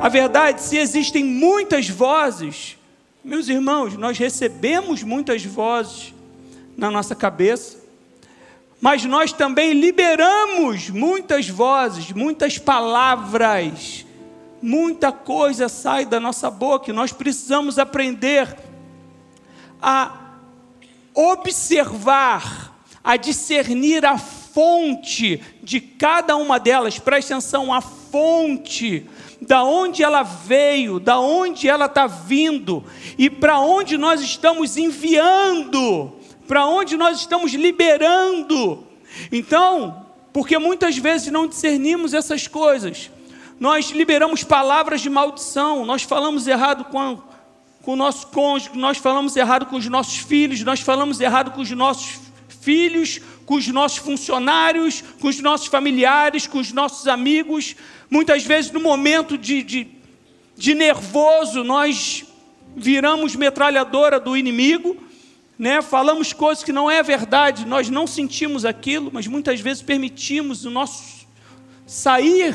A verdade, se existem muitas vozes, meus irmãos, nós recebemos muitas vozes na nossa cabeça, mas nós também liberamos muitas vozes, muitas palavras, muita coisa sai da nossa boca e nós precisamos aprender a observar, a discernir a fonte de cada uma delas, preste atenção, a fonte, da onde ela veio, da onde ela está vindo e para onde nós estamos enviando, para onde nós estamos liberando. Então, porque muitas vezes não discernimos essas coisas, nós liberamos palavras de maldição, nós falamos errado com, com o nosso cônjuge, nós falamos errado com os nossos filhos, nós falamos errado com os nossos filhos, com os nossos funcionários, com os nossos familiares, com os nossos amigos. Muitas vezes, no momento de, de, de nervoso, nós viramos metralhadora do inimigo, né? falamos coisas que não é verdade, nós não sentimos aquilo, mas muitas vezes permitimos o nosso sair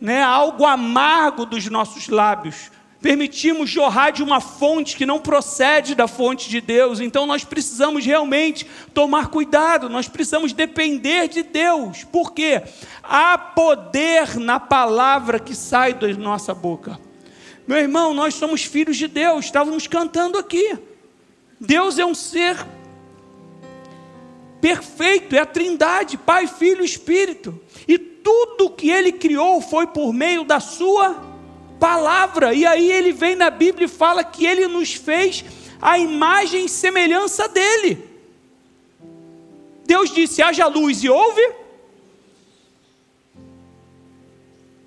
né, algo amargo dos nossos lábios permitimos jorrar de uma fonte que não procede da fonte de Deus. Então nós precisamos realmente tomar cuidado, nós precisamos depender de Deus. Por quê? Há poder na palavra que sai da nossa boca. Meu irmão, nós somos filhos de Deus, estávamos cantando aqui. Deus é um ser perfeito, é a Trindade, Pai, Filho e Espírito. E tudo que ele criou foi por meio da sua palavra. E aí ele vem na Bíblia e fala que ele nos fez a imagem e semelhança dele. Deus disse: haja luz e ouve.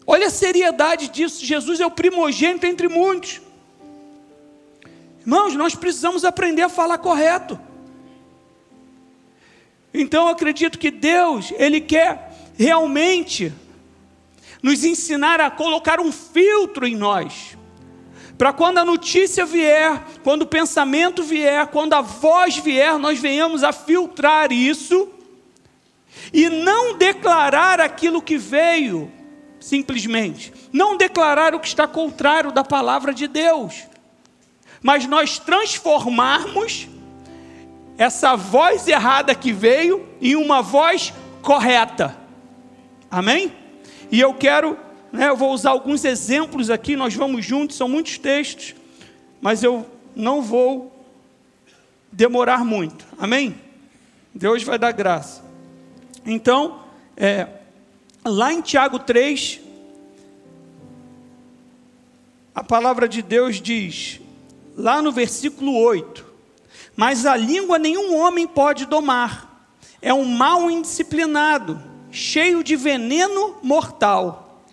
Olha a seriedade disso. Jesus é o primogênito entre muitos. Irmãos, nós precisamos aprender a falar correto. Então eu acredito que Deus, Ele quer realmente nos ensinar a colocar um filtro em nós. Para quando a notícia vier, quando o pensamento vier, quando a voz vier, nós venhamos a filtrar isso e não declarar aquilo que veio, simplesmente. Não declarar o que está contrário da palavra de Deus. Mas nós transformarmos essa voz errada que veio em uma voz correta. Amém? E eu quero, né, eu vou usar alguns exemplos aqui, nós vamos juntos, são muitos textos, mas eu não vou demorar muito. Amém? Deus vai dar graça. Então, é, lá em Tiago 3, a palavra de Deus diz, lá no versículo 8: Mas a língua nenhum homem pode domar, é um mal indisciplinado cheio de veneno mortal.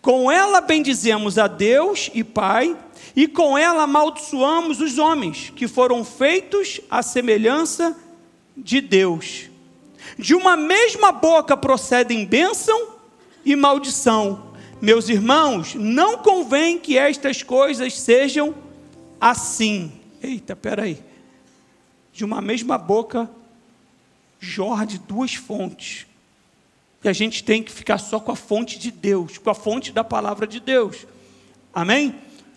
Com ela bendizemos a Deus e Pai, e com ela amaldiçoamos os homens, que foram feitos à semelhança de Deus. De uma mesma boca procedem bênção e maldição. Meus irmãos, não convém que estas coisas sejam assim. Eita, peraí. De uma mesma boca jorra de duas fontes. E a gente tem que ficar só com a fonte de Deus, com a fonte da palavra de Deus. Amém?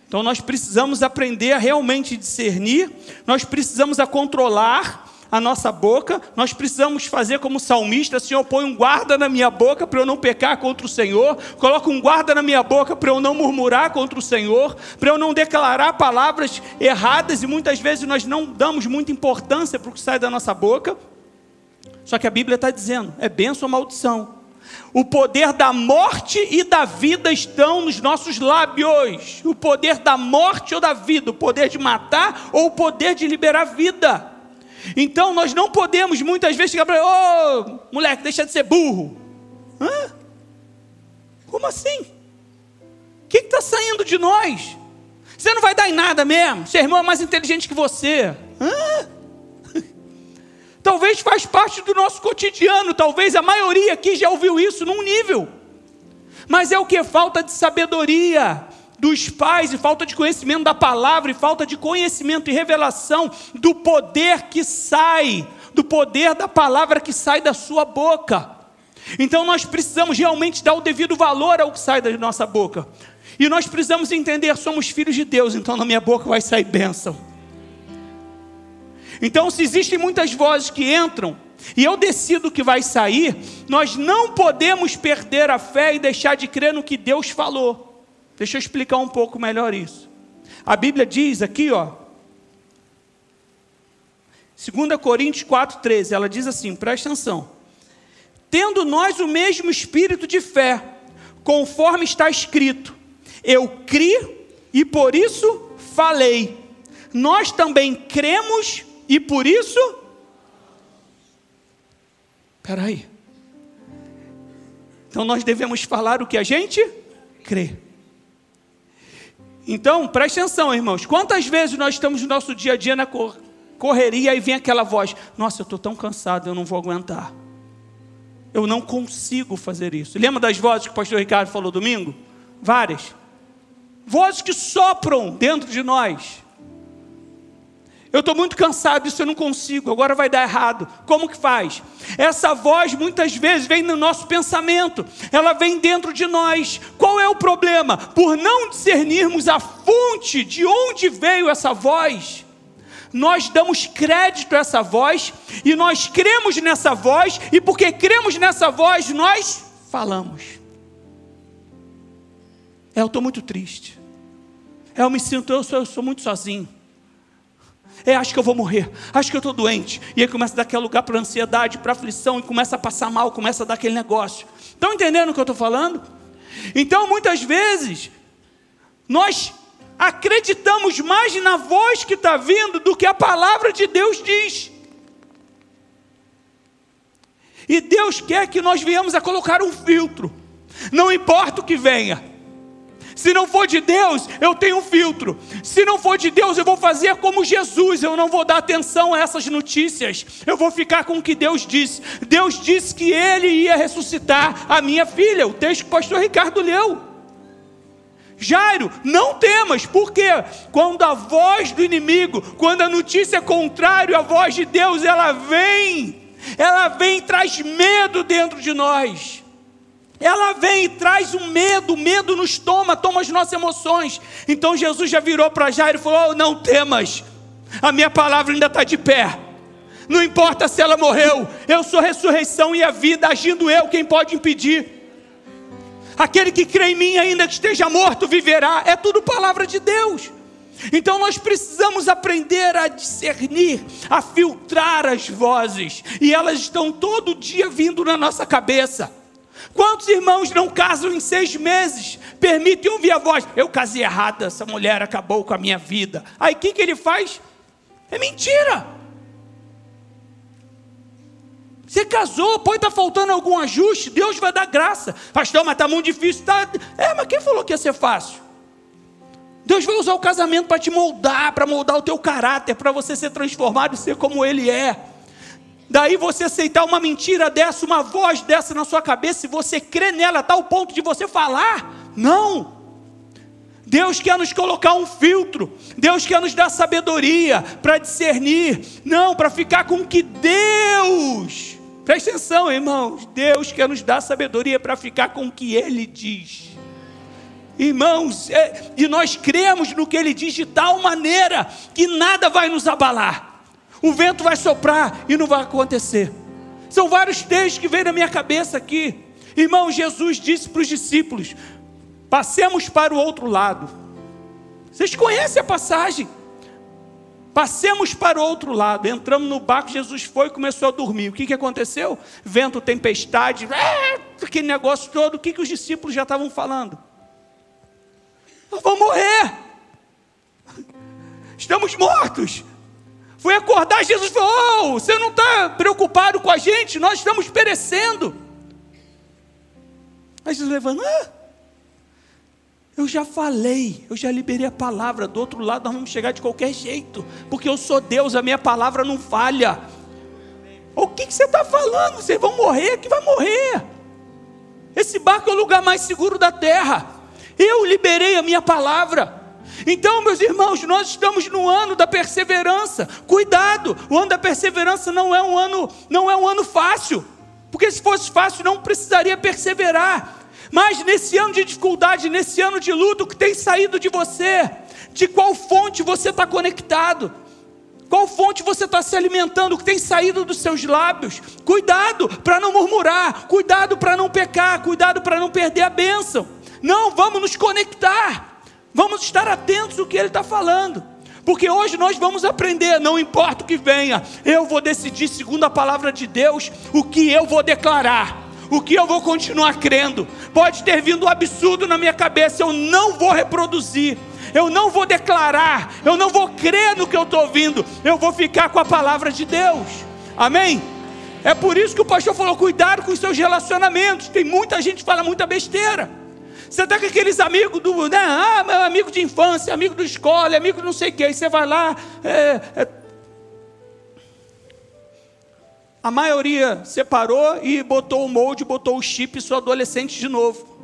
Então nós precisamos aprender a realmente discernir, nós precisamos a controlar a nossa boca, nós precisamos fazer como salmista, Senhor, põe um guarda na minha boca para eu não pecar contra o Senhor, coloca um guarda na minha boca para eu não murmurar contra o Senhor, para eu não declarar palavras erradas e muitas vezes nós não damos muita importância para o que sai da nossa boca. Só que a Bíblia está dizendo, é benção ou maldição. O poder da morte e da vida estão nos nossos lábios. O poder da morte ou da vida, o poder de matar ou o poder de liberar vida. Então nós não podemos muitas vezes chegar para ô oh, moleque, deixa de ser burro. Hã? Como assim? O que está saindo de nós? Você não vai dar em nada mesmo? Seu irmão é mais inteligente que você. Hã? Talvez faz parte do nosso cotidiano, talvez a maioria aqui já ouviu isso num nível. Mas é o que? Falta de sabedoria dos pais, e falta de conhecimento da palavra, e falta de conhecimento e revelação do poder que sai, do poder da palavra que sai da sua boca. Então nós precisamos realmente dar o devido valor ao que sai da nossa boca. E nós precisamos entender, somos filhos de Deus, então na minha boca vai sair bênção. Então, se existem muitas vozes que entram, e eu decido que vai sair, nós não podemos perder a fé e deixar de crer no que Deus falou. Deixa eu explicar um pouco melhor isso. A Bíblia diz aqui, ó, 2 Coríntios 4,13, ela diz assim: presta atenção. Tendo nós o mesmo espírito de fé, conforme está escrito, eu criei e por isso falei. Nós também cremos e por isso. Espera aí. Então nós devemos falar o que a gente crê. Então, preste atenção, irmãos. Quantas vezes nós estamos no nosso dia a dia na correria e vem aquela voz: Nossa, eu estou tão cansado, eu não vou aguentar. Eu não consigo fazer isso. Lembra das vozes que o pastor Ricardo falou domingo? Várias. Vozes que sopram dentro de nós. Eu estou muito cansado, isso eu não consigo, agora vai dar errado. Como que faz? Essa voz muitas vezes vem no nosso pensamento, ela vem dentro de nós. Qual é o problema? Por não discernirmos a fonte de onde veio essa voz, nós damos crédito a essa voz e nós cremos nessa voz, e porque cremos nessa voz, nós falamos. É, eu estou muito triste. É, eu me sinto, eu sou, eu sou muito sozinho. É, acho que eu vou morrer, acho que eu estou doente. E aí começa a dar aquele lugar para ansiedade, para aflição, e começa a passar mal, começa a dar aquele negócio. Estão entendendo o que eu estou falando? Então, muitas vezes, nós acreditamos mais na voz que está vindo do que a palavra de Deus diz. E Deus quer que nós venhamos a colocar um filtro, não importa o que venha. Se não for de Deus, eu tenho um filtro. Se não for de Deus, eu vou fazer como Jesus. Eu não vou dar atenção a essas notícias. Eu vou ficar com o que Deus disse. Deus disse que Ele ia ressuscitar a minha filha. O texto que o pastor Ricardo leu. Jairo, não temas, porque quando a voz do inimigo, quando a notícia é contrária à voz de Deus, ela vem, ela vem e traz medo dentro de nós. Ela vem e traz um medo, o medo nos toma, toma as nossas emoções. Então Jesus já virou para Jairo e falou: oh, Não temas, a minha palavra ainda está de pé. Não importa se ela morreu, eu sou ressurreição e a vida, agindo eu, quem pode impedir? Aquele que crê em mim, ainda que esteja morto, viverá. É tudo palavra de Deus. Então nós precisamos aprender a discernir, a filtrar as vozes, e elas estão todo dia vindo na nossa cabeça. Quantos irmãos não casam em seis meses? Permitem ouvir a voz: Eu casei errada, essa mulher acabou com a minha vida. Aí o que, que ele faz? É mentira. Você casou, pode estar tá faltando algum ajuste, Deus vai dar graça. Pastor, mas está muito difícil. Tá... É, mas quem falou que ia ser fácil? Deus vai usar o casamento para te moldar, para moldar o teu caráter, para você ser transformado e ser como Ele é. Daí você aceitar uma mentira dessa, uma voz dessa na sua cabeça, e você crê nela, está ao ponto de você falar. Não. Deus quer nos colocar um filtro, Deus quer nos dar sabedoria para discernir, não para ficar com que Deus Presta atenção, irmãos. Deus quer nos dar sabedoria para ficar com o que Ele diz. Irmãos, é, e nós cremos no que Ele diz de tal maneira que nada vai nos abalar. O vento vai soprar e não vai acontecer. São vários textos que vêm na minha cabeça aqui. Irmão, Jesus disse para os discípulos: passemos para o outro lado. Vocês conhecem a passagem? Passemos para o outro lado. Entramos no barco, Jesus foi e começou a dormir. O que, que aconteceu? Vento, tempestade, aquele negócio todo. O que, que os discípulos já estavam falando? Nós vamos morrer. Estamos mortos. Foi acordar, Jesus falou: oh, Você não está preocupado com a gente? Nós estamos perecendo. Aí Jesus levanta, ah, eu já falei, eu já liberei a palavra. Do outro lado, nós vamos chegar de qualquer jeito, porque eu sou Deus, a minha palavra não falha. O que, que você está falando? Vocês vão morrer? Que vai morrer? Esse barco é o lugar mais seguro da terra. Eu liberei a minha palavra. Então, meus irmãos, nós estamos no ano da perseverança. Cuidado, o ano da perseverança não é um ano, não é um ano fácil. Porque se fosse fácil, não precisaria perseverar. Mas nesse ano de dificuldade, nesse ano de luto, o que tem saído de você? De qual fonte você está conectado? Qual fonte você está se alimentando? O que tem saído dos seus lábios? Cuidado para não murmurar, cuidado para não pecar, cuidado para não perder a bênção. Não, vamos nos conectar, vamos estar atentos ao que ele está falando. Porque hoje nós vamos aprender, não importa o que venha, eu vou decidir, segundo a palavra de Deus, o que eu vou declarar o que eu vou continuar crendo. Pode ter vindo um absurdo na minha cabeça, eu não vou reproduzir, eu não vou declarar, eu não vou crer no que eu estou ouvindo, eu vou ficar com a palavra de Deus. Amém? É por isso que o pastor falou: cuidado com os seus relacionamentos. Tem muita gente que fala muita besteira. Você está com aqueles amigos do, né? Ah, meu amigo de infância, amigo da escola, amigo não sei o que. Aí você vai lá, é, é, A maioria separou e botou o molde, botou o chip sou adolescente de novo.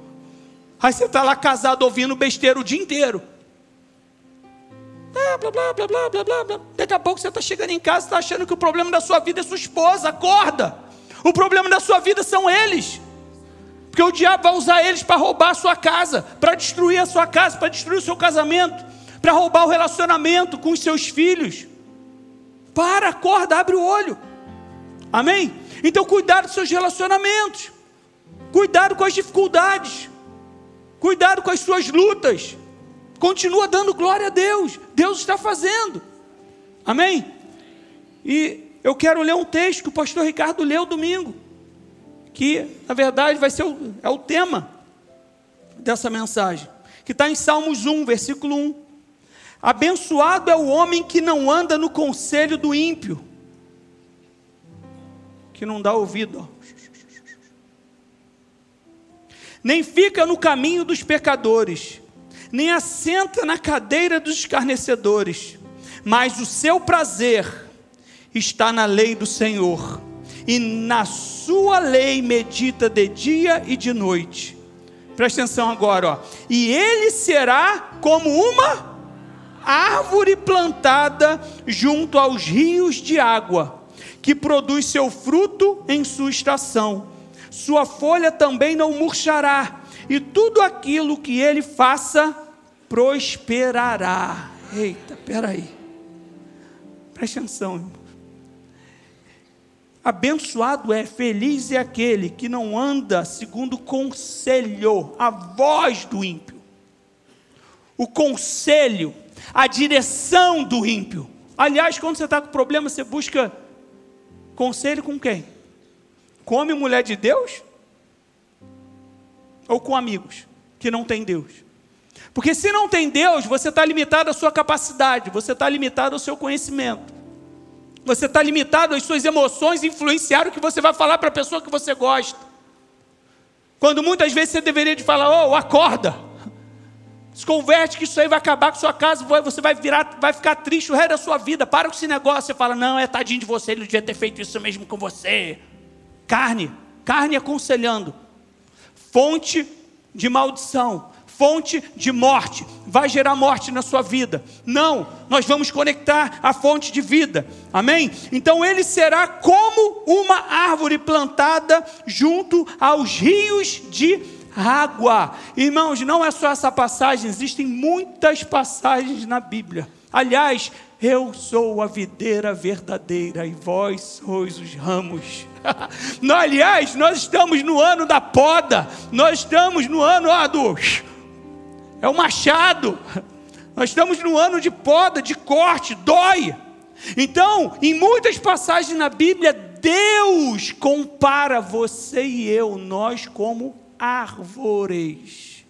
Aí você está lá casado ouvindo besteira o dia inteiro. Blá, blá, blá, blá, blá, blá, blá. Daqui a pouco você está chegando em casa está achando que o problema da sua vida é sua esposa. Acorda! O problema da sua vida são eles. Porque o diabo vai usar eles para roubar a sua casa, para destruir a sua casa, para destruir o seu casamento, para roubar o relacionamento com os seus filhos. Para, acorda, abre o olho. Amém? Então, cuidado dos seus relacionamentos, cuidado com as dificuldades, cuidado com as suas lutas. Continua dando glória a Deus, Deus está fazendo. Amém? E eu quero ler um texto que o pastor Ricardo leu domingo, que na verdade vai ser o, é o tema dessa mensagem, que está em Salmos 1, versículo 1. Abençoado é o homem que não anda no conselho do ímpio que não dá ouvido. Nem fica no caminho dos pecadores, nem assenta na cadeira dos escarnecedores, mas o seu prazer está na lei do Senhor, e na sua lei medita de dia e de noite. Presta atenção agora, ó. E ele será como uma árvore plantada junto aos rios de água que produz seu fruto em sua estação. Sua folha também não murchará, e tudo aquilo que ele faça prosperará. Eita, peraí. Preste atenção, irmão. Abençoado é, feliz é aquele que não anda segundo o conselho, a voz do ímpio, o conselho, a direção do ímpio. Aliás, quando você está com problema, você busca Conselho com quem? Com homem e mulher de Deus? Ou com amigos que não têm Deus? Porque se não tem Deus, você está limitado à sua capacidade, você está limitado ao seu conhecimento, você está limitado às suas emoções influenciar o que você vai falar para a pessoa que você gosta. Quando muitas vezes você deveria de falar, oh, acorda. Se converte que isso aí vai acabar com sua casa, você vai virar, vai ficar triste o resto da sua vida. Para com esse negócio, você fala, não, é tadinho de você, ele devia ter feito isso mesmo com você. Carne, carne aconselhando. Fonte de maldição, fonte de morte, vai gerar morte na sua vida. Não, nós vamos conectar a fonte de vida. Amém? Então ele será como uma árvore plantada junto aos rios de água. Irmãos, não é só essa passagem, existem muitas passagens na Bíblia. Aliás, eu sou a videira verdadeira e vós sois os ramos. aliás, nós estamos no ano da poda, nós estamos no ano ah, do. É o machado. Nós estamos no ano de poda, de corte, dói. Então, em muitas passagens na Bíblia, Deus compara você e eu, nós como árvores.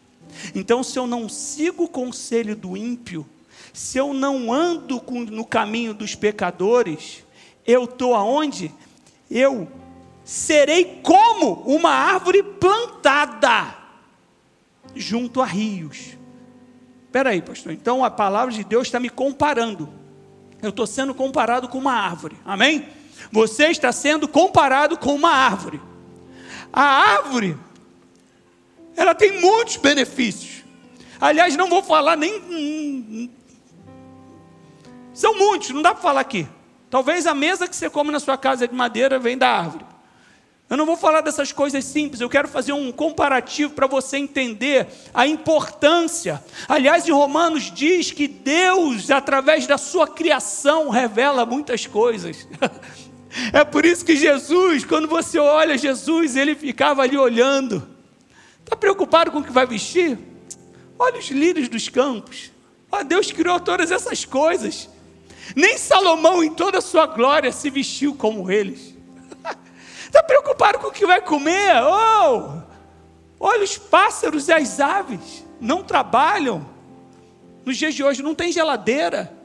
Então, se eu não sigo o conselho do ímpio, se eu não ando no caminho dos pecadores, eu estou aonde? Eu serei como uma árvore plantada junto a rios. Espera aí, pastor. Então a palavra de Deus está me comparando. Eu estou sendo comparado com uma árvore. Amém? Você está sendo comparado com uma árvore. A árvore ela tem muitos benefícios. Aliás, não vou falar nem. São muitos, não dá para falar aqui. Talvez a mesa que você come na sua casa é de madeira vem da árvore. Eu não vou falar dessas coisas simples, eu quero fazer um comparativo para você entender a importância. Aliás, em Romanos diz que Deus, através da sua criação, revela muitas coisas. É por isso que Jesus, quando você olha Jesus, ele ficava ali olhando. Está preocupado com o que vai vestir? Olha os lírios dos campos. Ó, Deus criou todas essas coisas. Nem Salomão, em toda a sua glória, se vestiu como eles. Está preocupado com o que vai comer? Oh, olha os pássaros e as aves. Não trabalham. Nos dias de hoje não tem geladeira.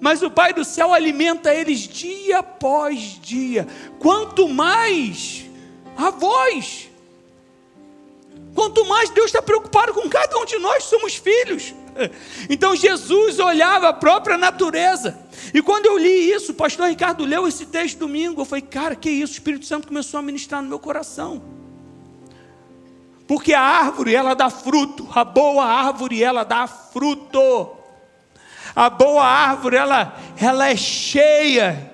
Mas o Pai do céu alimenta eles dia após dia. Quanto mais a voz. Quanto mais Deus está preocupado com cada um de nós, somos filhos. Então Jesus olhava a própria natureza. E quando eu li isso, o pastor Ricardo leu esse texto domingo, eu falei, cara, que isso? O Espírito Santo começou a ministrar no meu coração. Porque a árvore, ela dá fruto. A boa árvore, ela dá fruto. A boa árvore, ela, ela é cheia,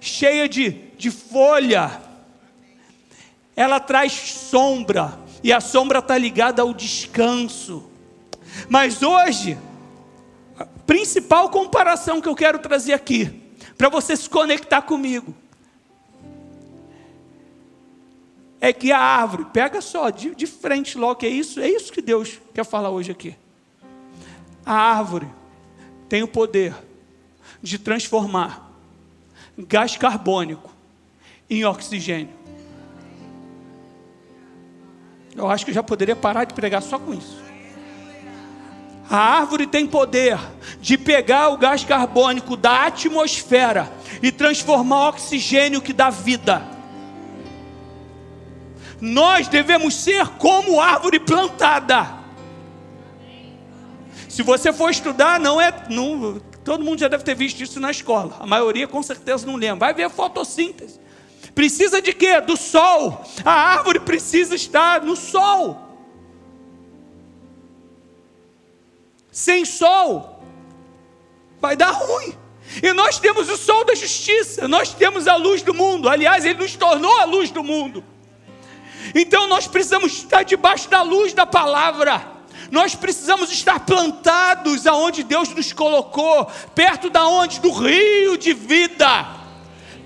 cheia de, de folha. Ela traz sombra. E a sombra está ligada ao descanso. Mas hoje, a principal comparação que eu quero trazer aqui, para você se conectar comigo, é que a árvore, pega só, de, de frente logo, que é isso, é isso que Deus quer falar hoje aqui. A árvore tem o poder de transformar gás carbônico em oxigênio. Eu acho que eu já poderia parar de pregar só com isso. A árvore tem poder de pegar o gás carbônico da atmosfera e transformar oxigênio que dá vida. Nós devemos ser como árvore plantada. Se você for estudar, não é. Não, todo mundo já deve ter visto isso na escola. A maioria com certeza não lembra. Vai ver fotossíntese. Precisa de quê? Do sol. A árvore precisa estar no sol. Sem sol, vai dar ruim. E nós temos o sol da justiça, nós temos a luz do mundo. Aliás, ele nos tornou a luz do mundo. Então nós precisamos estar debaixo da luz da palavra. Nós precisamos estar plantados aonde Deus nos colocou, perto da onde do rio de vida,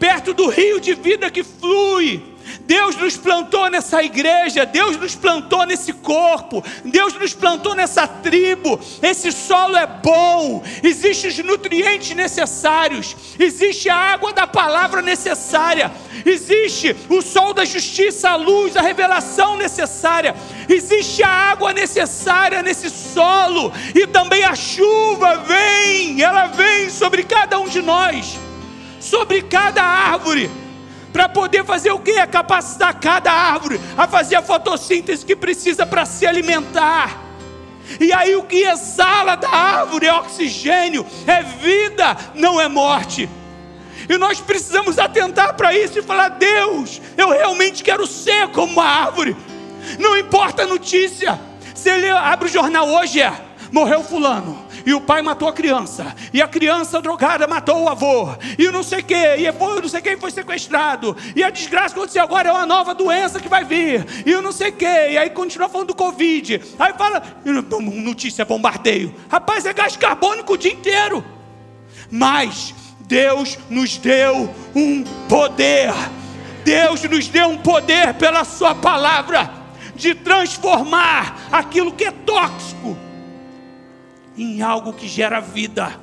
perto do rio de vida que flui Deus nos plantou nessa igreja, Deus nos plantou nesse corpo, Deus nos plantou nessa tribo. Esse solo é bom, existem os nutrientes necessários, existe a água da palavra necessária, existe o sol da justiça, a luz, a revelação necessária, existe a água necessária nesse solo e também a chuva vem, ela vem sobre cada um de nós, sobre cada árvore para poder fazer o que? É capacitar cada árvore a fazer a fotossíntese que precisa para se alimentar. E aí o que exala da árvore é oxigênio, é vida, não é morte. E nós precisamos atentar para isso e falar: Deus, eu realmente quero ser como uma árvore. Não importa a notícia. Se ele abre o jornal hoje é morreu fulano, e o pai matou a criança, e a criança drogada matou o avô, e não sei o que, e foi, não sei quem foi sequestrado, e a desgraça que aconteceu agora é uma nova doença que vai vir, e eu não sei o que, e aí continua falando do Covid, aí fala, notícia bombardeio, rapaz, é gás carbônico o dia inteiro, mas Deus nos deu um poder, Deus nos deu um poder pela Sua palavra, de transformar aquilo que é tóxico em algo que gera vida,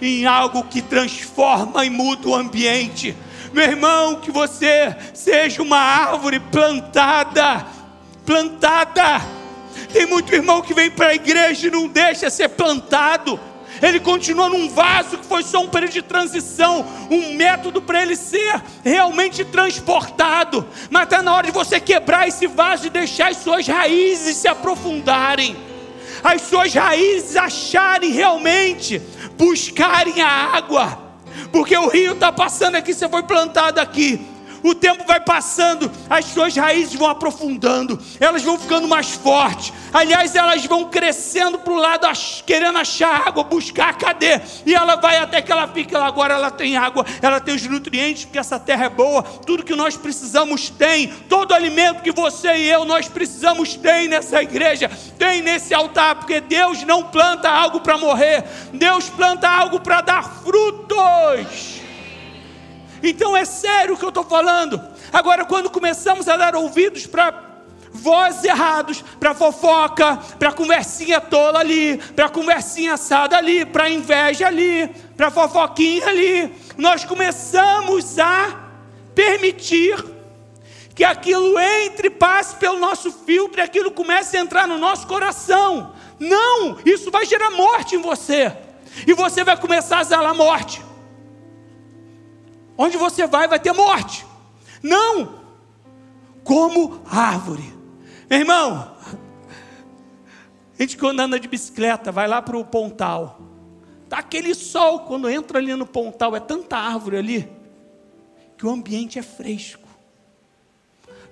em algo que transforma e muda o ambiente. Meu irmão, que você seja uma árvore plantada, plantada. Tem muito irmão que vem para a igreja e não deixa ser plantado. Ele continua num vaso que foi só um período de transição, um método para ele ser realmente transportado. Mas está na hora de você quebrar esse vaso e deixar as suas raízes se aprofundarem as suas raízes acharem realmente, buscarem a água, porque o rio está passando aqui, você foi plantado aqui. O tempo vai passando, as suas raízes vão aprofundando, elas vão ficando mais fortes. Aliás, elas vão crescendo para o lado, querendo achar água, buscar cadê? E ela vai até que ela fica lá. Agora ela tem água, ela tem os nutrientes, porque essa terra é boa. Tudo que nós precisamos tem. Todo alimento que você e eu nós precisamos tem nessa igreja, tem nesse altar, porque Deus não planta algo para morrer, Deus planta algo para dar frutos. Então é sério o que eu estou falando. Agora, quando começamos a dar ouvidos para vozes errados, para fofoca, para conversinha tola ali, para conversinha assada ali, para inveja ali, para fofoquinha ali, nós começamos a permitir que aquilo entre, passe pelo nosso filtro e aquilo comece a entrar no nosso coração. Não, isso vai gerar morte em você. E você vai começar a zelar morte. Onde você vai, vai ter morte. Não, como árvore. Meu irmão, a gente quando anda de bicicleta, vai lá para o pontal. Tá aquele sol, quando entra ali no pontal, é tanta árvore ali, que o ambiente é fresco.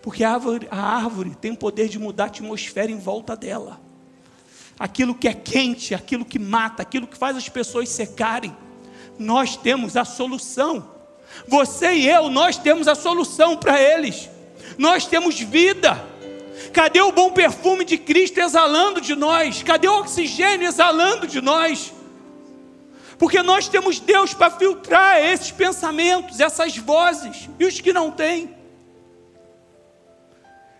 Porque a árvore, a árvore tem o poder de mudar a atmosfera em volta dela. Aquilo que é quente, aquilo que mata, aquilo que faz as pessoas secarem. Nós temos a solução. Você e eu, nós temos a solução para eles. Nós temos vida. Cadê o bom perfume de Cristo exalando de nós? Cadê o oxigênio exalando de nós? Porque nós temos Deus para filtrar esses pensamentos, essas vozes e os que não têm.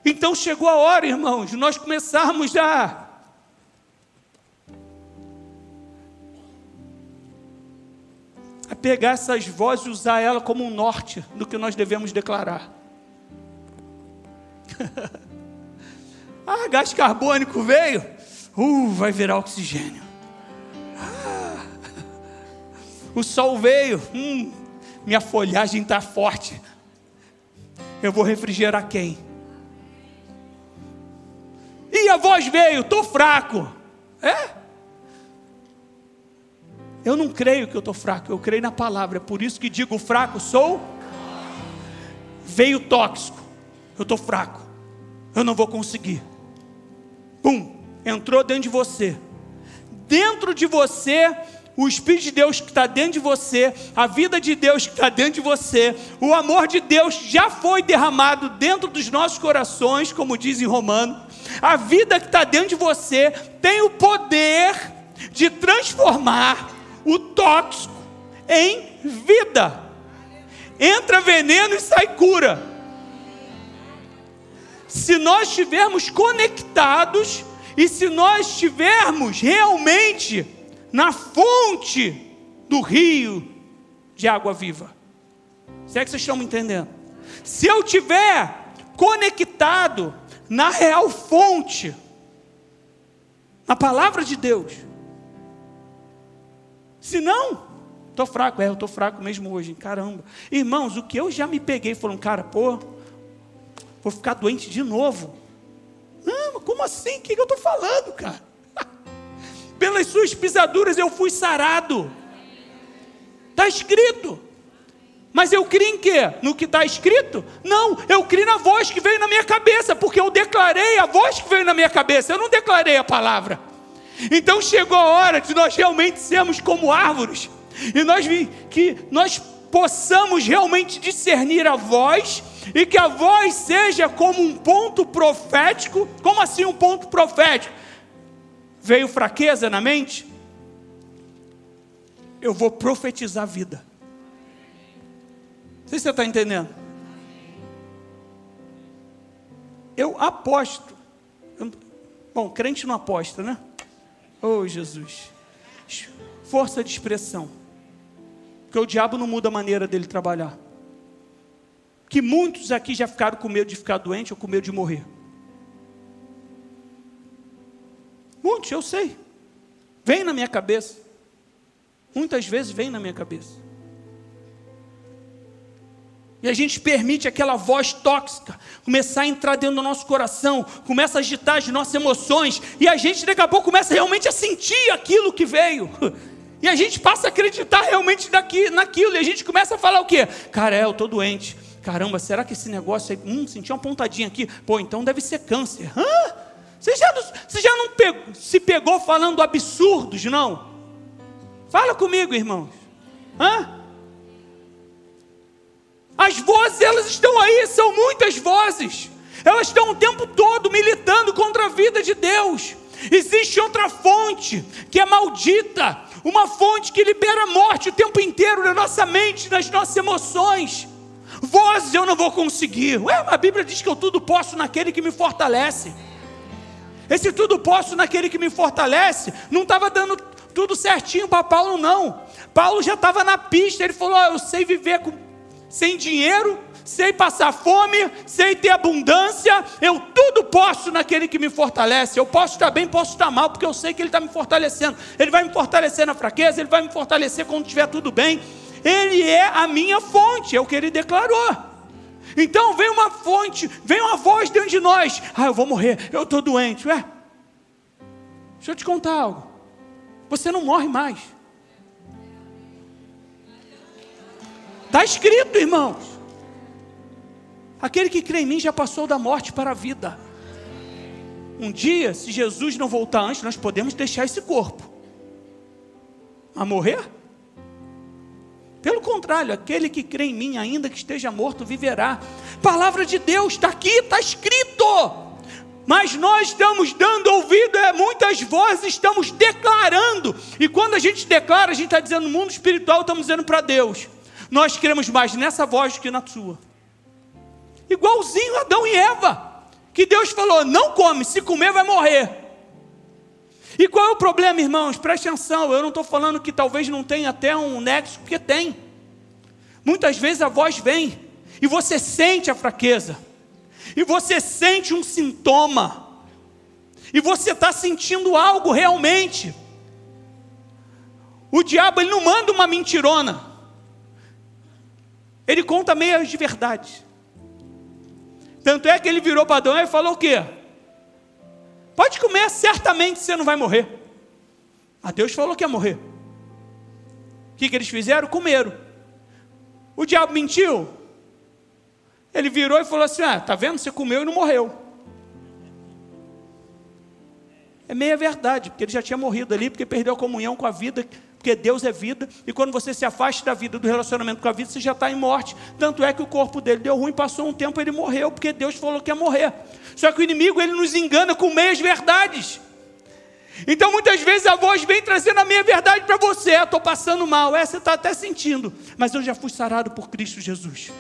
Então chegou a hora, irmãos, nós começarmos a a pegar essas vozes e usar ela como um norte do que nós devemos declarar. ah, gás carbônico veio, uh, vai virar oxigênio. Ah, o sol veio, hum, minha folhagem está forte. Eu vou refrigerar quem? E a voz veio, estou fraco. É? Eu não creio que eu estou fraco, eu creio na palavra. É por isso que digo: fraco sou. Veio tóxico, eu estou fraco, eu não vou conseguir. Pum, entrou dentro de você. Dentro de você, o Espírito de Deus que está dentro de você, a vida de Deus que está dentro de você, o amor de Deus já foi derramado dentro dos nossos corações, como diz em Romano. A vida que está dentro de você tem o poder de transformar o tóxico em vida. Entra veneno e sai cura. Se nós estivermos conectados e se nós estivermos realmente na fonte do rio de água viva. Se é que vocês estão me entendendo? Se eu tiver conectado na real fonte, na palavra de Deus, se não, estou fraco, é, eu estou fraco mesmo hoje, caramba. Irmãos, o que eu já me peguei, foram, cara, pô, vou ficar doente de novo. Não, como assim? O que, que eu estou falando, cara? Pelas suas pisaduras eu fui sarado. Está escrito. Mas eu criei em quê? No que está escrito? Não, eu criei na voz que veio na minha cabeça, porque eu declarei a voz que veio na minha cabeça, eu não declarei a palavra. Então chegou a hora de nós realmente sermos como árvores e nós que nós possamos realmente discernir a voz e que a voz seja como um ponto profético. Como assim um ponto profético? Veio fraqueza na mente? Eu vou profetizar a vida. Não sei se você está entendendo. Eu aposto. Bom, crente não aposta, né? Oh, Jesus. Força de expressão. Porque o diabo não muda a maneira dele trabalhar. Que muitos aqui já ficaram com medo de ficar doente ou com medo de morrer. Muitos, eu sei. Vem na minha cabeça. Muitas vezes vem na minha cabeça. E a gente permite aquela voz tóxica começar a entrar dentro do nosso coração, começa a agitar as nossas emoções, e a gente daqui a pouco começa realmente a sentir aquilo que veio. E a gente passa a acreditar realmente daqui, naquilo, e a gente começa a falar o quê? Cara, é, eu estou doente. Caramba, será que esse negócio aí, hum, senti uma pontadinha aqui, pô, então deve ser câncer. Hã? Você já, você já não pegou, se pegou falando absurdos, não? Fala comigo, irmãos. Hã? As vozes, elas estão aí, são muitas vozes. Elas estão o tempo todo militando contra a vida de Deus. Existe outra fonte que é maldita, uma fonte que libera morte o tempo inteiro na nossa mente, nas nossas emoções. Vozes eu não vou conseguir. Ué, a Bíblia diz que eu tudo posso naquele que me fortalece. Esse tudo posso naquele que me fortalece, não estava dando tudo certinho para Paulo, não. Paulo já estava na pista, ele falou: oh, Eu sei viver com, sem dinheiro, sei passar fome, sei ter abundância, eu tudo posso naquele que me fortalece. Eu posso estar bem, posso estar mal, porque eu sei que Ele está me fortalecendo. Ele vai me fortalecer na fraqueza, Ele vai me fortalecer quando estiver tudo bem. Ele é a minha fonte, é o que Ele declarou. Então vem uma fonte, vem uma voz dentro de nós. Ah, eu vou morrer, eu estou doente. Ué, deixa eu te contar algo. Você não morre mais. Está escrito, irmãos. Aquele que crê em mim já passou da morte para a vida. Um dia, se Jesus não voltar antes, nós podemos deixar esse corpo. A morrer? Pelo contrário, aquele que crê em mim, ainda que esteja morto, viverá. Palavra de Deus está aqui, está escrito. Mas nós estamos dando ouvido a muitas vozes, estamos declarando. E quando a gente declara, a gente está dizendo no mundo espiritual, estamos dizendo para Deus. Nós cremos mais nessa voz do que na sua igualzinho Adão e Eva, que Deus falou: não come, se comer vai morrer. E qual é o problema, irmãos? Preste atenção, eu não estou falando que talvez não tenha até um nexo, porque tem. Muitas vezes a voz vem e você sente a fraqueza, e você sente um sintoma, e você está sentindo algo realmente. O diabo ele não manda uma mentirona, ele conta meias de verdade. Tanto é que ele virou para Adão e falou o quê? Pode comer, certamente você não vai morrer. A Deus falou que ia morrer. O que, que eles fizeram? Comeram. O diabo mentiu. Ele virou e falou assim: Ah, tá vendo? Você comeu e não morreu. É meia verdade, porque ele já tinha morrido ali, porque perdeu a comunhão com a vida porque Deus é vida, e quando você se afasta da vida, do relacionamento com a vida, você já está em morte. Tanto é que o corpo dele deu ruim, passou um tempo, ele morreu, porque Deus falou que ia morrer. Só que o inimigo, ele nos engana com meias verdades. Então muitas vezes a voz vem trazendo a meia verdade para você. Estou passando mal, é, você está até sentindo, mas eu já fui sarado por Cristo Jesus.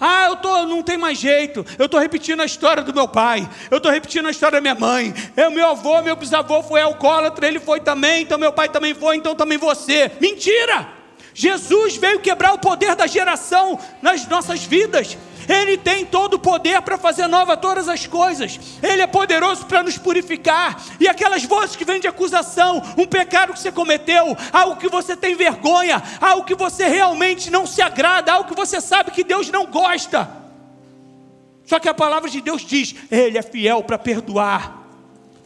Ah, eu tô, não tem mais jeito. Eu estou repetindo a história do meu pai. Eu estou repetindo a história da minha mãe. Eu, meu avô, meu bisavô foi alcoólatra, ele foi também, então meu pai também foi, então também você. Mentira! Jesus veio quebrar o poder da geração nas nossas vidas. Ele tem todo o poder para fazer nova todas as coisas. Ele é poderoso para nos purificar. E aquelas vozes que vêm de acusação, um pecado que você cometeu, algo que você tem vergonha, algo que você realmente não se agrada, algo que você sabe que Deus não gosta. Só que a palavra de Deus diz: Ele é fiel para perdoar.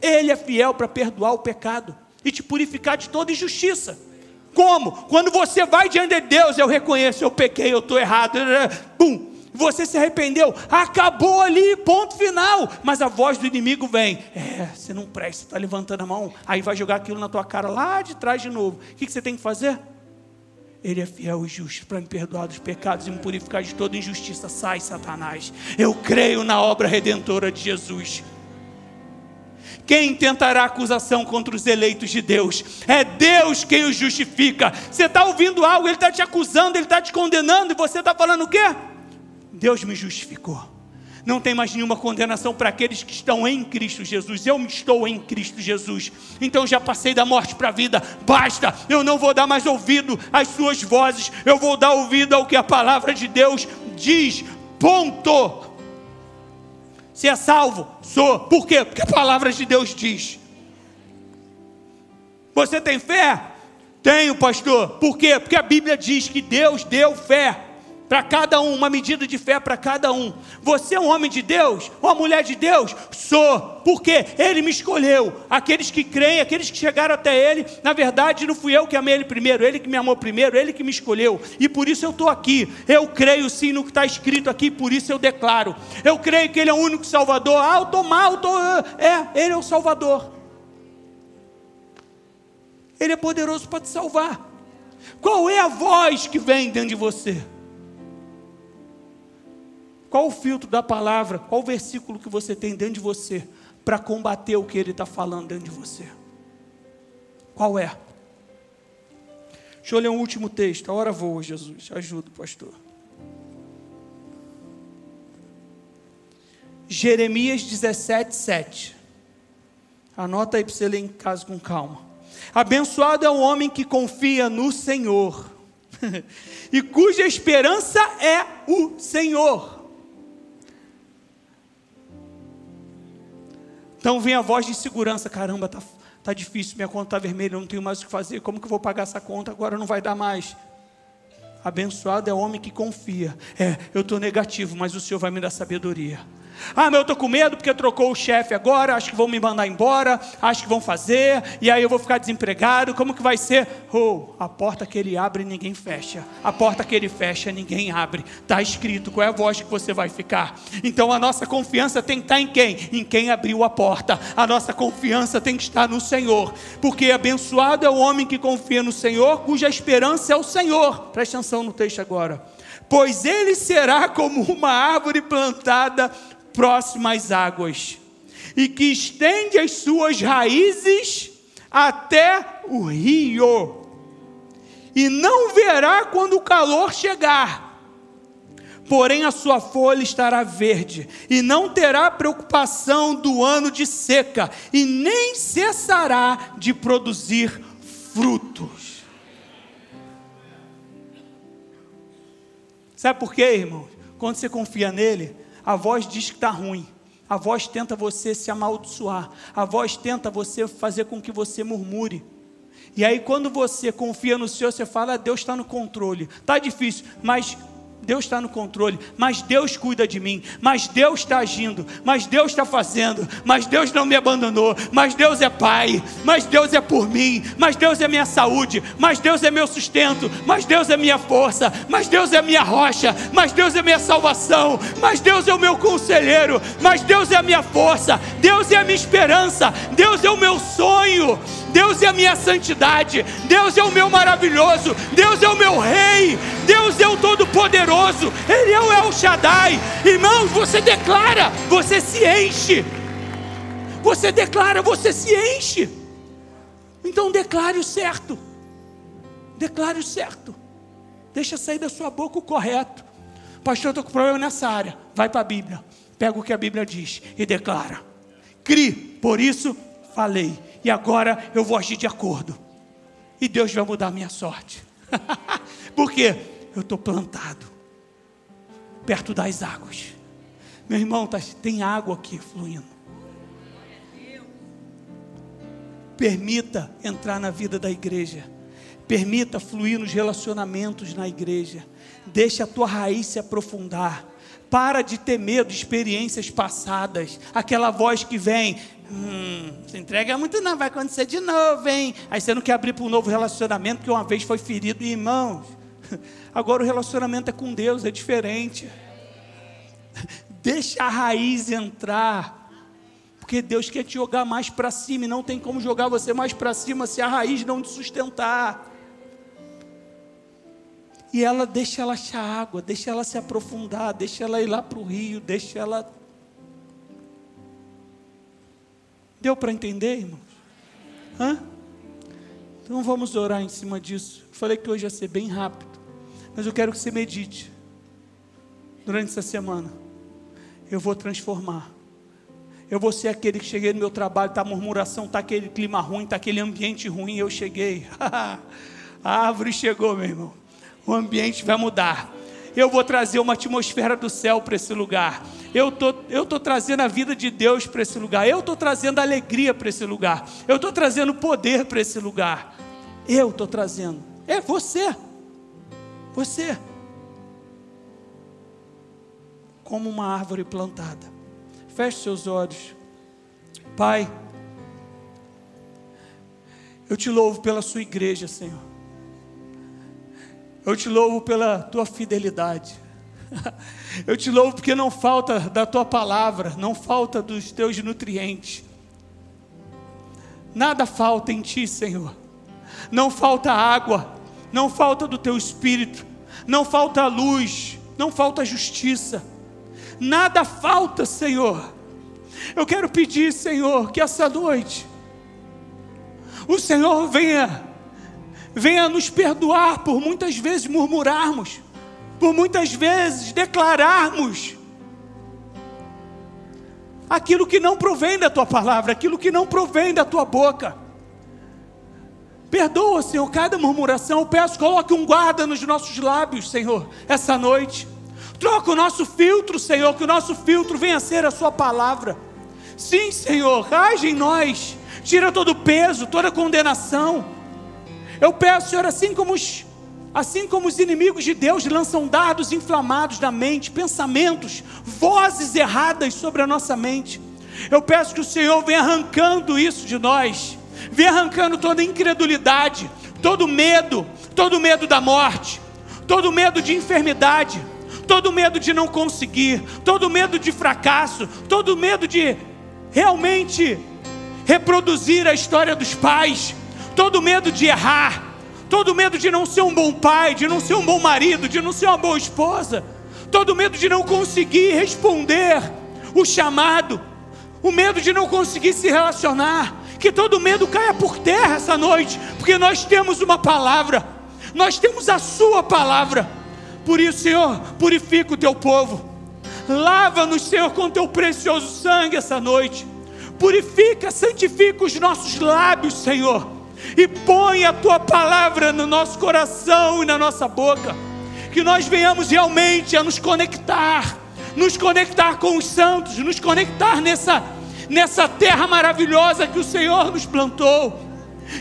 Ele é fiel para perdoar o pecado e te purificar de toda injustiça. Como? Quando você vai diante de Deus, eu reconheço, eu pequei, eu estou errado. Pum, você se arrependeu, acabou ali, ponto final. Mas a voz do inimigo vem: É, você não presta, está levantando a mão, aí vai jogar aquilo na tua cara lá de trás de novo. O que, você tem que fazer? Ele é fiel e justo para me perdoar dos pecados e me purificar de toda injustiça. Sai, Satanás. Eu creio na obra redentora de Jesus. Quem tentará acusação contra os eleitos de Deus? É Deus quem os justifica. Você está ouvindo algo, Ele está te acusando, Ele está te condenando, e você está falando o quê? Deus me justificou. Não tem mais nenhuma condenação para aqueles que estão em Cristo Jesus. Eu estou em Cristo Jesus. Então já passei da morte para a vida. Basta, eu não vou dar mais ouvido às suas vozes. Eu vou dar ouvido ao que a palavra de Deus diz. Ponto. Se é salvo, sou. Por quê? Porque a palavra de Deus diz. Você tem fé? Tenho, pastor. Por quê? Porque a Bíblia diz que Deus deu fé para cada um, uma medida de fé para cada um. Você é um homem de Deus? Uma mulher de Deus? Sou. Porque Ele me escolheu. Aqueles que creem, aqueles que chegaram até Ele, na verdade não fui eu que amei Ele primeiro, Ele que me amou primeiro, Ele que me escolheu. E por isso eu estou aqui. Eu creio sim no que está escrito aqui, por isso eu declaro. Eu creio que Ele é o único Salvador. Ah, eu estou mal, tô... é, Ele é o Salvador. Ele é poderoso para te salvar. Qual é a voz que vem dentro de você? Qual o filtro da palavra? Qual o versículo que você tem dentro de você para combater o que ele está falando dentro de você? Qual é? Deixa eu ler um último texto. A hora voa, Jesus. Ajuda, pastor. Jeremias 17, 7. Anota aí para você ler em casa com calma. Abençoado é o homem que confia no Senhor e cuja esperança é o Senhor. Então vem a voz de segurança: caramba, tá, tá difícil, minha conta está vermelha, eu não tenho mais o que fazer, como que eu vou pagar essa conta? Agora não vai dar mais. Abençoado é o homem que confia. É, eu estou negativo, mas o Senhor vai me dar sabedoria. Ah, mas eu estou com medo porque trocou o chefe agora, acho que vão me mandar embora, acho que vão fazer, e aí eu vou ficar desempregado, como que vai ser? Oh, a porta que ele abre ninguém fecha, a porta que ele fecha ninguém abre, está escrito qual é a voz que você vai ficar. Então a nossa confiança tem que estar em quem? Em quem abriu a porta, a nossa confiança tem que estar no Senhor, porque abençoado é o homem que confia no Senhor, cuja esperança é o Senhor, preste atenção no texto agora, pois ele será como uma árvore plantada próximas águas, e que estende as suas raízes até o rio, e não verá quando o calor chegar. Porém, a sua folha estará verde, e não terá preocupação do ano de seca, e nem cessará de produzir frutos. Sabe por quê, irmão? Quando você confia nele, a voz diz que está ruim. A voz tenta você se amaldiçoar. A voz tenta você fazer com que você murmure. E aí, quando você confia no Senhor, você fala: ah, Deus está no controle. Está difícil, mas Deus está no controle, mas Deus cuida de mim, mas Deus está agindo, mas Deus está fazendo, mas Deus não me abandonou, mas Deus é Pai, mas Deus é por mim, mas Deus é minha saúde, mas Deus é meu sustento, mas Deus é minha força, mas Deus é minha rocha, mas Deus é minha salvação, mas Deus é o meu conselheiro, mas Deus é a minha força, Deus é a minha esperança, Deus é o meu sonho. Deus é a minha santidade, Deus é o meu maravilhoso, Deus é o meu rei, Deus é o todo-poderoso, Ele é o El Shaddai. Irmãos, você declara, você se enche. Você declara, você se enche. Então declare o certo. Declare o certo. Deixa sair da sua boca o correto. Pastor, eu estou com problema nessa área. Vai para a Bíblia. Pega o que a Bíblia diz e declara. Crie, por isso falei e agora eu vou agir de acordo. E Deus vai mudar a minha sorte. Por quê? Eu estou plantado perto das águas. Meu irmão, tá, tem água aqui fluindo. Permita entrar na vida da igreja. Permita fluir nos relacionamentos na igreja. Deixe a tua raiz se aprofundar. Para de ter medo de experiências passadas. Aquela voz que vem, Hum, se entrega muito não, vai acontecer de novo, hein? Aí você não quer abrir para um novo relacionamento que uma vez foi ferido, irmãos. Agora o relacionamento é com Deus, é diferente. Deixa a raiz entrar. Porque Deus quer te jogar mais para cima e não tem como jogar você mais para cima se a raiz não te sustentar. E ela deixa ela achar água, deixa ela se aprofundar, deixa ela ir lá para o rio, deixa ela Deu para entender, irmãos? Hã? Então vamos orar em cima disso. Falei que hoje ia ser bem rápido, mas eu quero que você medite durante essa semana. Eu vou transformar. Eu vou ser aquele que cheguei no meu trabalho, está murmuração, está aquele clima ruim, está aquele ambiente ruim, eu cheguei. a árvore chegou, meu irmão. O ambiente vai mudar. Eu vou trazer uma atmosfera do céu para esse lugar eu tô, estou tô trazendo a vida de Deus para esse lugar, eu estou trazendo alegria para esse lugar, eu estou trazendo poder para esse lugar, eu estou trazendo, é você, você. como uma árvore plantada. Feche seus olhos. Pai, eu te louvo pela sua igreja, Senhor. Eu te louvo pela tua fidelidade. Eu te louvo porque não falta da tua palavra, não falta dos teus nutrientes. Nada falta em ti, Senhor. Não falta água, não falta do teu espírito, não falta luz, não falta justiça. Nada falta, Senhor. Eu quero pedir, Senhor, que essa noite o Senhor venha, venha nos perdoar por muitas vezes murmurarmos, por muitas vezes declararmos aquilo que não provém da tua palavra, aquilo que não provém da tua boca. Perdoa, Senhor, cada murmuração. Eu peço, coloque um guarda nos nossos lábios, Senhor, essa noite. Troca o nosso filtro, Senhor, que o nosso filtro venha a ser a Sua palavra. Sim, Senhor, age em nós tira todo o peso, toda condenação. Eu peço, Senhor, assim como os, assim como os inimigos de Deus lançam dardos inflamados na mente, pensamentos, vozes erradas sobre a nossa mente, eu peço que o Senhor venha arrancando isso de nós, venha arrancando toda incredulidade, todo medo, todo medo da morte, todo medo de enfermidade, todo medo de não conseguir, todo medo de fracasso, todo medo de realmente reproduzir a história dos pais, todo medo de errar, todo medo de não ser um bom pai, de não ser um bom marido, de não ser uma boa esposa, todo medo de não conseguir responder o chamado, o medo de não conseguir se relacionar, que todo medo caia por terra essa noite, porque nós temos uma palavra, nós temos a Sua palavra. Por isso, Senhor, purifica o teu povo, lava-nos, Senhor, com teu precioso sangue essa noite. Purifica, santifica os nossos lábios, Senhor, e põe a tua palavra no nosso coração e na nossa boca, que nós venhamos realmente a nos conectar, nos conectar com os santos, nos conectar nessa, nessa terra maravilhosa que o Senhor nos plantou,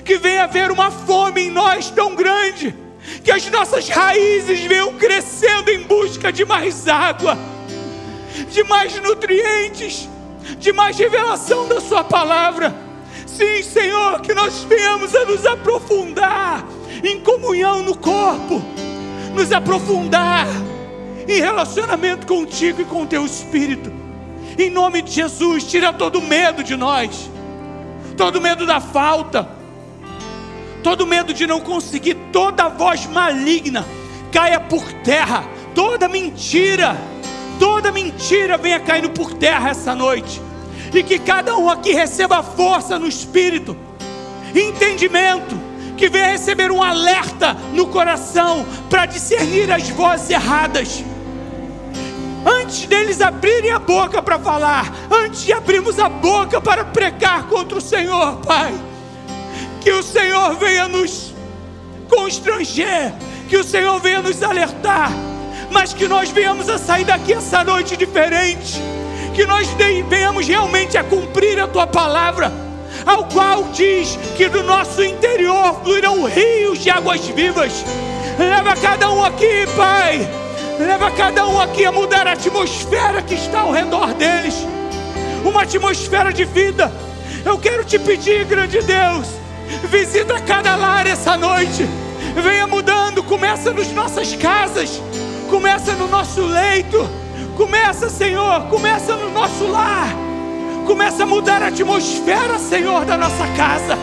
que venha haver uma fome em nós tão grande, que as nossas raízes venham crescendo em busca de mais água, de mais nutrientes de mais revelação da Sua palavra. Sim, Senhor, que nós venhamos a nos aprofundar em comunhão no corpo, nos aprofundar em relacionamento contigo e com Teu Espírito. Em nome de Jesus, tira todo medo de nós, todo medo da falta, todo medo de não conseguir, toda voz maligna caia por terra, toda mentira toda mentira venha caindo por terra essa noite, e que cada um aqui receba força no espírito, entendimento, que venha receber um alerta no coração para discernir as vozes erradas. Antes deles abrirem a boca para falar, antes de abrirmos a boca para pregar contra o Senhor, Pai, que o Senhor venha nos constranger, que o Senhor venha nos alertar mas que nós venhamos a sair daqui essa noite diferente, que nós venhamos realmente a cumprir a tua palavra, ao qual diz que do nosso interior fluirão rios de águas vivas. Leva cada um aqui, Pai, leva cada um aqui a mudar a atmosfera que está ao redor deles, uma atmosfera de vida. Eu quero te pedir, grande Deus, visita cada lar essa noite, venha mudando, começa nas nossas casas Começa no nosso leito. Começa, Senhor, começa no nosso lar. Começa a mudar a atmosfera, Senhor, da nossa casa.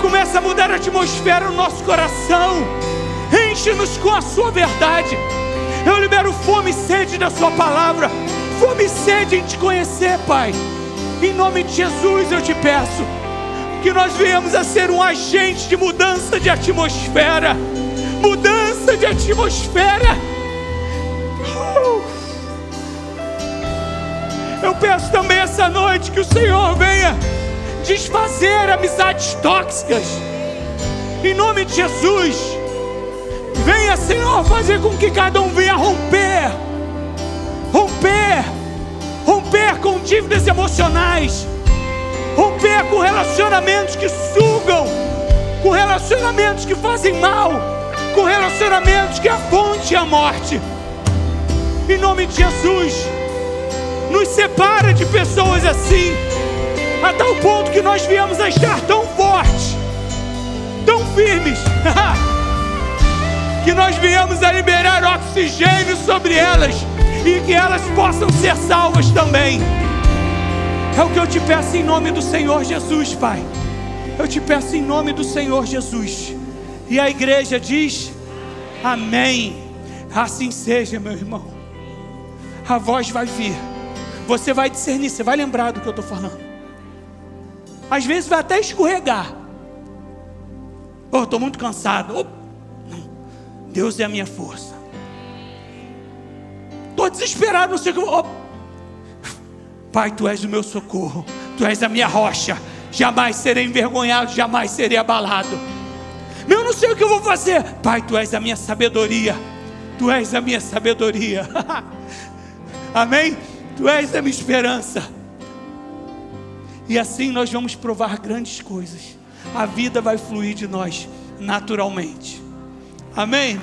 Começa a mudar a atmosfera no nosso coração. Enche-nos com a sua verdade. Eu libero fome e sede da sua palavra. Fome e sede em te conhecer, Pai. Em nome de Jesus eu te peço que nós venhamos a ser um agente de mudança de atmosfera. Mudança de atmosfera Eu peço também essa noite que o Senhor venha desfazer amizades tóxicas. Em nome de Jesus. Venha, Senhor, fazer com que cada um venha romper. Romper. Romper com dívidas emocionais. Romper com relacionamentos que sugam. Com relacionamentos que fazem mal. Com relacionamentos que a fonte a morte. Em nome de Jesus. Nos separa de pessoas assim. A tal ponto que nós viemos a estar tão fortes, tão firmes. que nós viemos a liberar oxigênio sobre elas e que elas possam ser salvas também. É o que eu te peço em nome do Senhor Jesus, Pai. Eu te peço em nome do Senhor Jesus. E a igreja diz: Amém. Assim seja, meu irmão. A voz vai vir. Você vai discernir, você vai lembrar do que eu estou falando. Às vezes vai até escorregar. Oh, estou muito cansado. Oh, Deus é a minha força. Estou desesperado, não sei o que. Oh. Pai, tu és o meu socorro, tu és a minha rocha. Jamais serei envergonhado, jamais serei abalado. Meu, não sei o que eu vou fazer. Pai, tu és a minha sabedoria. Tu és a minha sabedoria. Amém? Tu és a minha esperança. E assim nós vamos provar grandes coisas. A vida vai fluir de nós naturalmente. Amém?